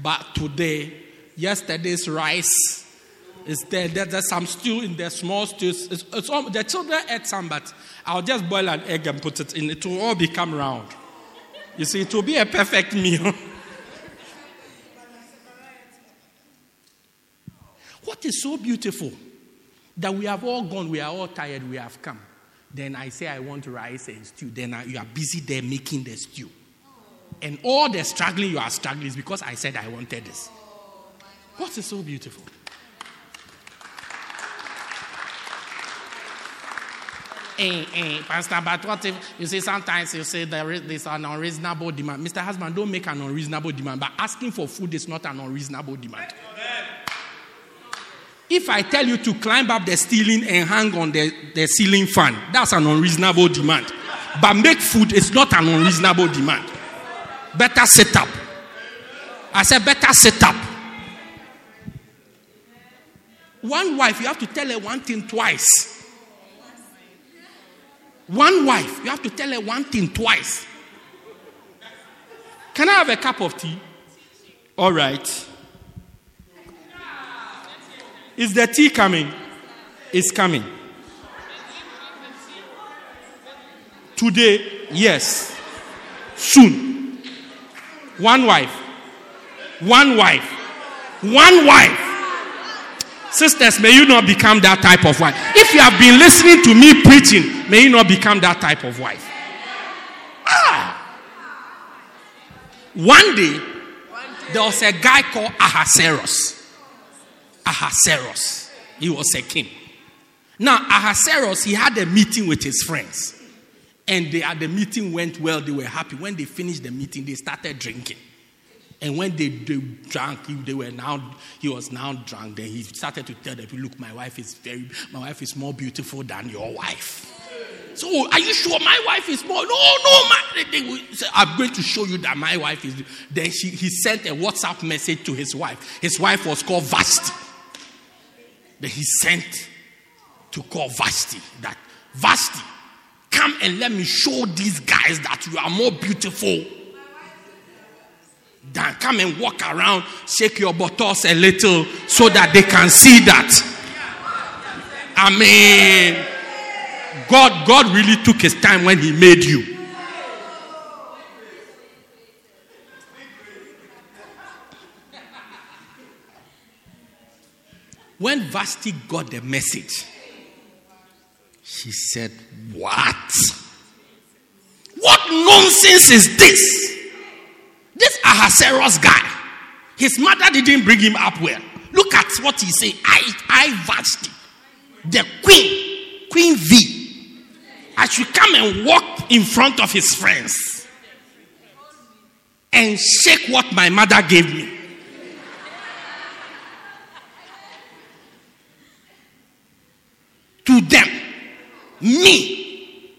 But today, yesterday's rice is there. there there's some stew in there, small stew. It's, it's all, the children ate some, but I'll just boil an egg and put it in. It will all become round. You see, it will be a perfect meal. what is so beautiful that we have all gone, we are all tired, we have come. Then I say, I want rice and stew. Then I, you are busy there making the stew. And all the struggling you are struggling is because I said I wanted this. What is so beautiful? Eh, eh, Pastor, but what if you say sometimes you say there is this an unreasonable demand? Mr. Husband, don't make an unreasonable demand, but asking for food is not an unreasonable demand. If I tell you to climb up the ceiling and hang on the, the ceiling fan, that's an unreasonable demand. But make food is not an unreasonable demand. Better sit up. I said, better sit up. One wife, you have to tell her one thing twice. One wife, you have to tell her one thing twice. Can I have a cup of tea? All right. Is the tea coming? It's coming. Today, yes. Soon. One wife. One wife. One wife. Sisters, may you not become that type of wife. If you have been listening to me preaching, may you not become that type of wife. Ah. One day, there was a guy called Ahasuerus. Ahasuerus. He was a king. Now, Ahasuerus, he had a meeting with his friends. And they, the meeting went well. They were happy. When they finished the meeting, they started drinking. And when they, they drank, they were now, he was now drunk. Then he started to tell them, look, my wife is very, my wife is more beautiful than your wife. So, are you sure my wife is more? No, no, my, they, they say, I'm going to show you that my wife is. Then she, he sent a WhatsApp message to his wife. His wife was called Vashti. Then he sent to call Vashti that Vashti, come and let me show these guys that you are more beautiful than come and walk around, shake your buttocks a little so that they can see that. I mean, God, God really took his time when he made you. When Vashti got the message, she said, What? What nonsense is this? This Ahasuerus guy, his mother didn't bring him up well. Look at what he said. I, I Vashti, the queen, Queen V. I should come and walk in front of his friends and shake what my mother gave me. To them. Me.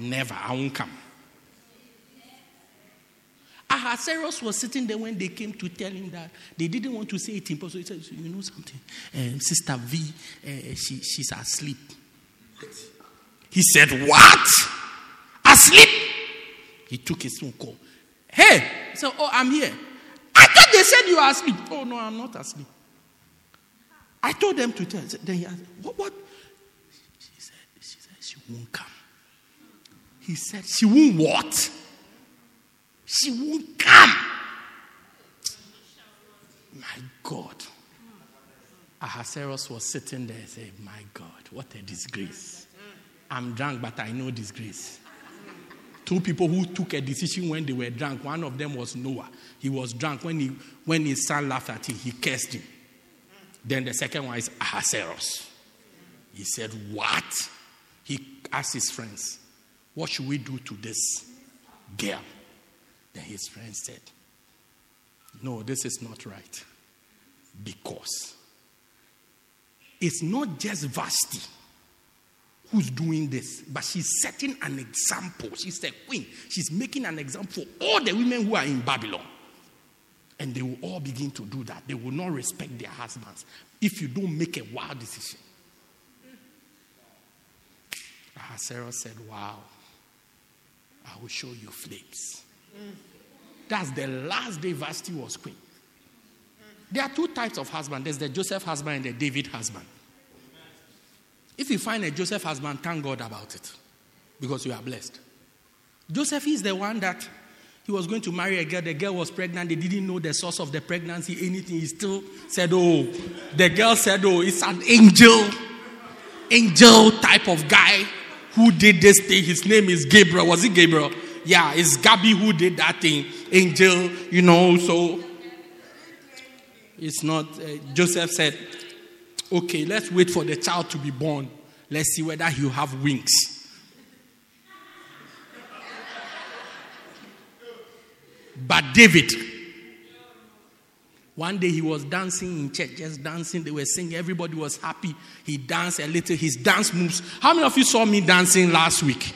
Never. I won't come. Ahasuerus was sitting there when they came to tell him that they didn't want to say it in person. He said, You know something? Uh, Sister V, uh, she, she's asleep. He said, What? Asleep? He took his phone call. Hey, so oh, I'm here. I thought they said you are asleep. Oh, no, I'm not asleep. I told them to tell. Then he asked, What? what? She said, She said, She won't come. He said, She won't what? She won't come. My God. Ahasuerus was sitting there and said, My God, what a disgrace. I'm drunk, but I know disgrace. Two people who took a decision when they were drunk. One of them was Noah. He was drunk. When, he, when his son laughed at him, he cursed him. Then the second one is Ahasuerus. He said, What? He asked his friends, What should we do to this girl? Then his friends said, No, this is not right. Because it's not just Vashti who's doing this, but she's setting an example. She's a queen. She's making an example for all the women who are in Babylon. And they will all begin to do that. They will not respect their husbands if you don't make a wild decision. Ah, Sarah said, Wow, I will show you flames. That's the last day Vashti was queen. There are two types of husband there's the Joseph husband and the David husband. If you find a Joseph husband, thank God about it because you are blessed. Joseph is the one that he was going to marry a girl. The girl was pregnant. They didn't know the source of the pregnancy, anything. He still said, Oh, the girl said, Oh, it's an angel, angel type of guy who did this thing. His name is Gabriel. Was it Gabriel? Yeah, it's Gabby who did that thing. Angel, you know, so it's not. Uh, Joseph said, Okay, let's wait for the child to be born. Let's see whether he'll have wings. But David, one day he was dancing in church, just dancing. They were singing, everybody was happy. He danced a little, his dance moves. How many of you saw me dancing last week?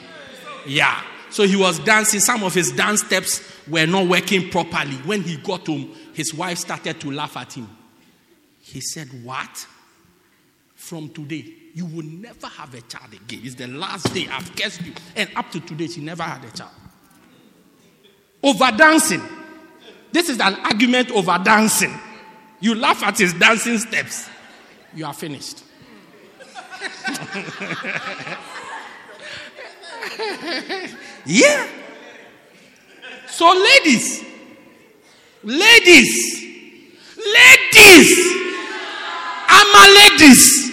Yeah. So he was dancing. Some of his dance steps were not working properly. When he got home, his wife started to laugh at him. He said, What? From today, you will never have a child again. It's the last day I've cursed you. And up to today, she never had a child. Over dancing. This is an argument over dancing. You laugh at his dancing steps. You are finished. yeah. So, ladies, ladies, ladies, I'm a ladies.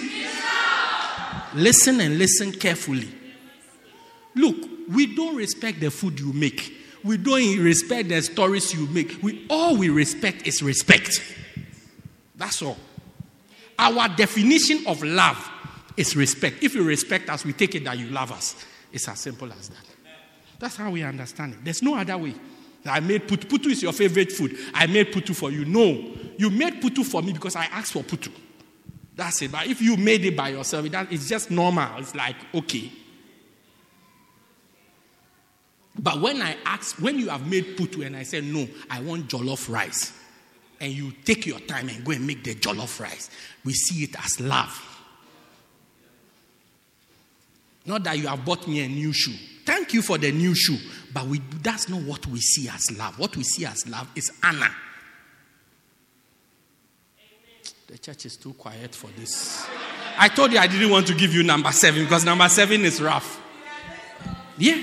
Listen and listen carefully. Look, we don't respect the food you make. We don't respect the stories you make. We all we respect is respect. That's all. Our definition of love is respect. If you respect us, we take it that you love us. It's as simple as that. That's how we understand it. There's no other way. I made putu. Putu is your favorite food. I made putu for you. No. You made putu for me because I asked for putu. That's it. But if you made it by yourself, it's just normal. It's like, okay. But when I ask, when you have made putu and I say, no, I want jollof rice, and you take your time and go and make the jollof rice, we see it as love. Not that you have bought me a new shoe. Thank you for the new shoe. But we, that's not what we see as love. What we see as love is honor. The church is too quiet for this. I told you I didn't want to give you number seven because number seven is rough. Yeah.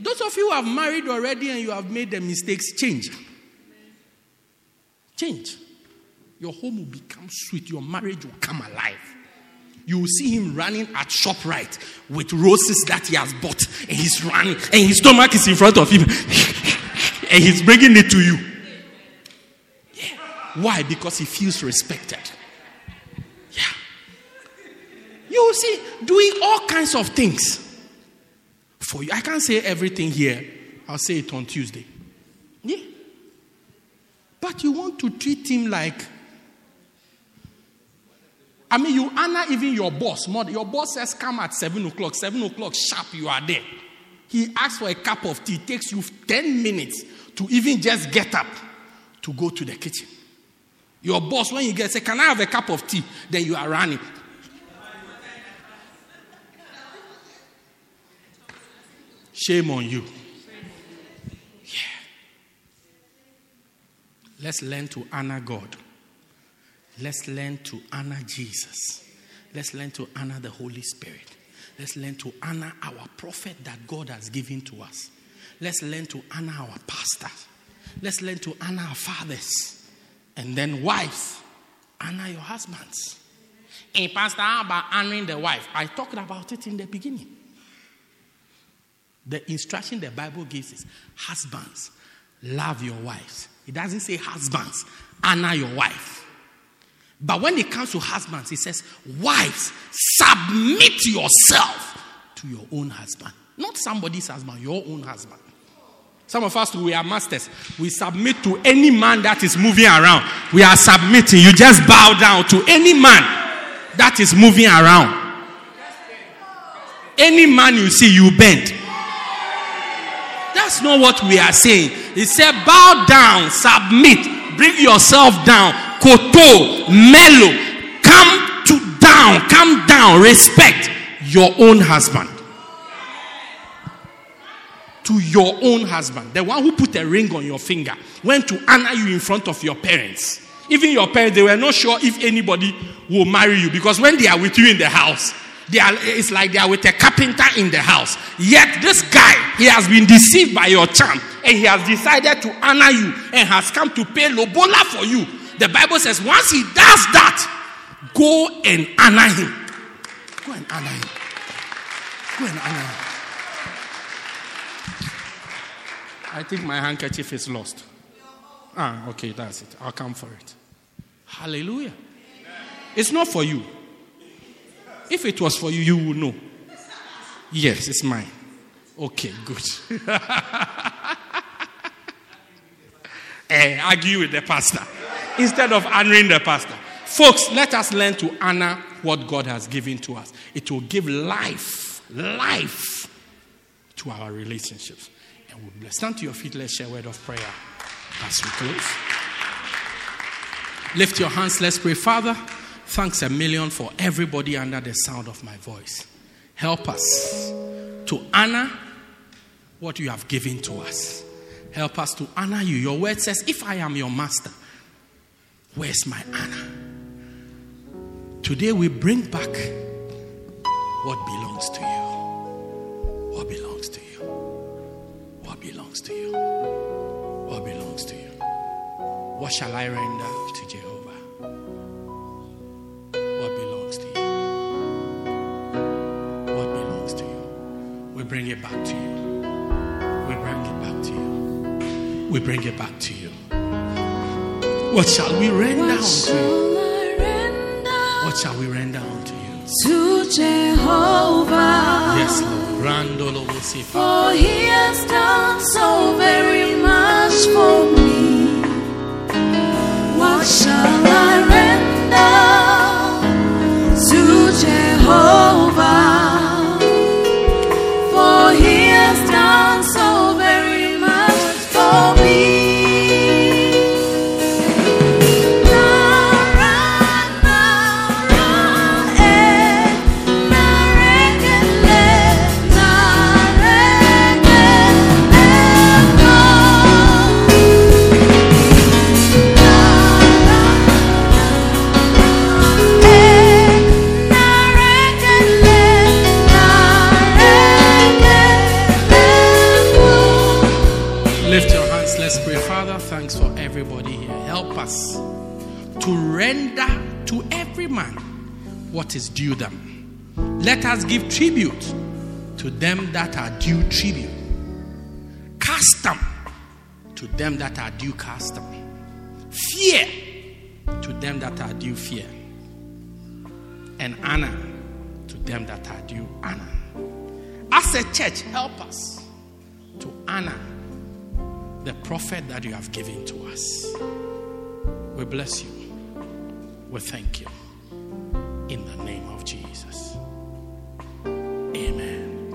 Those of you who have married already and you have made the mistakes, change. Change. Your home will become sweet. Your marriage will come alive. You will see him running at ShopRite with roses that he has bought. And he's running. And his stomach is in front of him. and he's bringing it to you. Yeah. Why? Because he feels respected. Yeah. You will see doing all kinds of things for you. I can't say everything here. I'll say it on Tuesday. Yeah. But you want to treat him like I mean, you honor even your boss more. Your boss says, Come at 7 o'clock. 7 o'clock sharp, you are there. He asks for a cup of tea. It takes you 10 minutes to even just get up to go to the kitchen. Your boss, when you get, say, Can I have a cup of tea? Then you are running. Shame on you. Yeah. Let's learn to honor God. Let's learn to honor Jesus. Let's learn to honor the Holy Spirit. Let's learn to honor our prophet that God has given to us. Let's learn to honor our pastors. Let's learn to honor our fathers. And then, wives, honor your husbands. In Pastor, about honoring the wife? I talked about it in the beginning. The instruction the Bible gives is husbands, love your wives. It doesn't say husbands, honor your wife. But when it comes to husbands, it says, Wives, submit yourself to your own husband. Not somebody's husband, your own husband. Some of us, we are masters. We submit to any man that is moving around. We are submitting. You just bow down to any man that is moving around. Any man you see, you bend. That's not what we are saying. He said, bow down, submit, bring yourself down, koto, mellow, come to down, come down, respect your own husband. To your own husband. The one who put a ring on your finger went to honor you in front of your parents. Even your parents, they were not sure if anybody will marry you because when they are with you in the house, they are, it's like they are with a carpenter in the house. Yet this guy, he has been deceived by your charm and he has decided to honor you and has come to pay lobola for you. The Bible says once he does that, go and honor him. Go and honor him. Go and honor him. I think my handkerchief is lost. Ah, okay, that's it. I'll come for it. Hallelujah. It's not for you. If it was for you, you would know. Yes, it's mine. Okay, good. eh, argue with the pastor instead of honoring the pastor. Folks, let us learn to honor what God has given to us. It will give life, life to our relationships. And we'll bless. Stand to your feet. Let's share a word of prayer as we close. Lift your hands. Let's pray. Father, thanks a million for everybody under the sound of my voice. Help us to honor what you have given to us. Help us to honor you. Your word says, If I am your master, where's my honor? Today we bring back what belongs to you. What belongs to you? What belongs to you? What belongs to you? What shall I render to Jehovah? Bring it back to you. We bring it back to you. We bring it back to you. What shall we render What unto you? render What shall we render unto you? to Jehovah? Yes, Lord. Randolo. For he has done so very much for me. What shall I what is due them. Let us give tribute to them that are due tribute. Custom to them that are due custom. Fear to them that are due fear. And honor to them that are due honor. As a church, help us to honor the prophet that you have given to us. We bless you. We thank you. In the name of Jesus. Amen.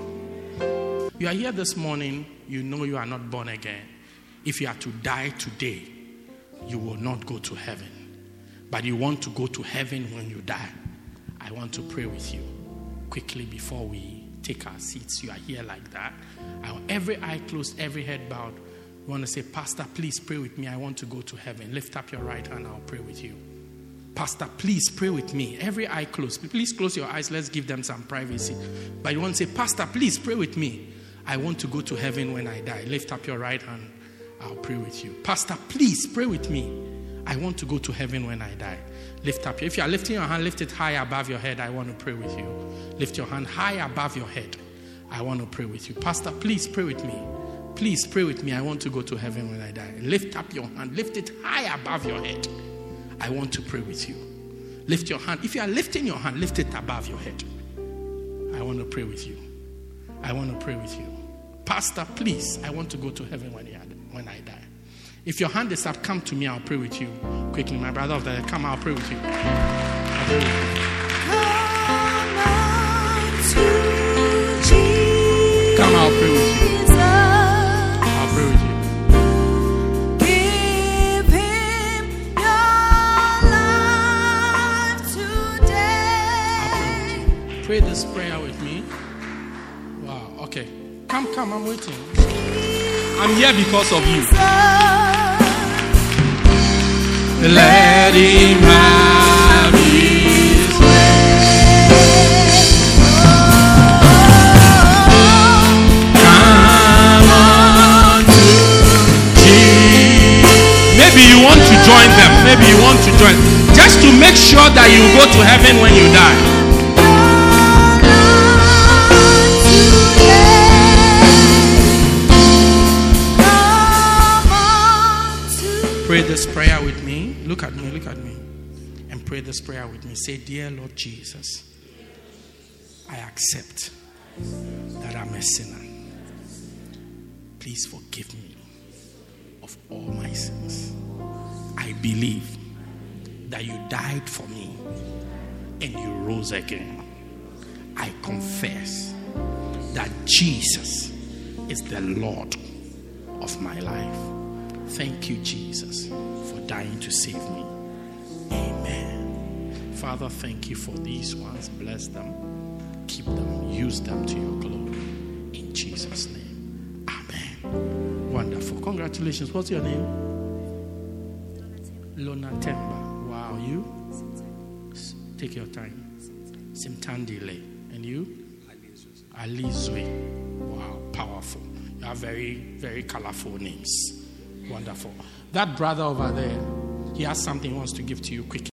You are here this morning, you know you are not born again. If you are to die today, you will not go to heaven. But you want to go to heaven when you die. I want to pray with you quickly before we take our seats. You are here like that. Every eye closed, every head bowed. You want to say, Pastor, please pray with me. I want to go to heaven. Lift up your right hand. I'll pray with you. Pastor, please pray with me. Every eye closed. Please close your eyes. Let's give them some privacy. But you want to say, Pastor, please pray with me. I want to go to heaven when I die. Lift up your right hand. I'll pray with you. Pastor, please pray with me. I want to go to heaven when I die. Lift up. If you are lifting your hand, lift it high above your head. I want to pray with you. Lift your hand high above your head. I want to pray with you. Pastor, please pray with me. Please pray with me. I want to go to heaven when I die. Lift up your hand. Lift it high above your head. I want to pray with you. Lift your hand. If you are lifting your hand, lift it above your head. I want to pray with you. I want to pray with you. Pastor, please, I want to go to heaven when, you when I die. If your hand is up, come to me. I'll pray with you quickly. My brother of the come, I'll pray with you. I'll pray with you. Come, I'll pray with you. Pray this prayer with me? Wow, okay. Come, come, I'm waiting. I'm here because of you. Let him have his way. Come on. Maybe you want to join them. Maybe you want to join. Just to make sure that you go to heaven when you die. This prayer with me. Look at me, look at me. And pray this prayer with me. Say, Dear Lord Jesus, I accept that I'm a sinner. Please forgive me of all my sins. I believe that you died for me and you rose again. I confess that Jesus is the Lord of my life. Thank you, Jesus, for dying to save me. Amen. Father, thank you for these ones. Bless them, keep them, use them to your glory. In Jesus' name. Amen. Wonderful. Congratulations. What's your name? Lona Temba. Wow, you? Take your time. Simtandile. And you? Alizwe. Wow, powerful. You have very, very colorful names. Wonderful. That brother over there, he has something he wants to give to you quickly.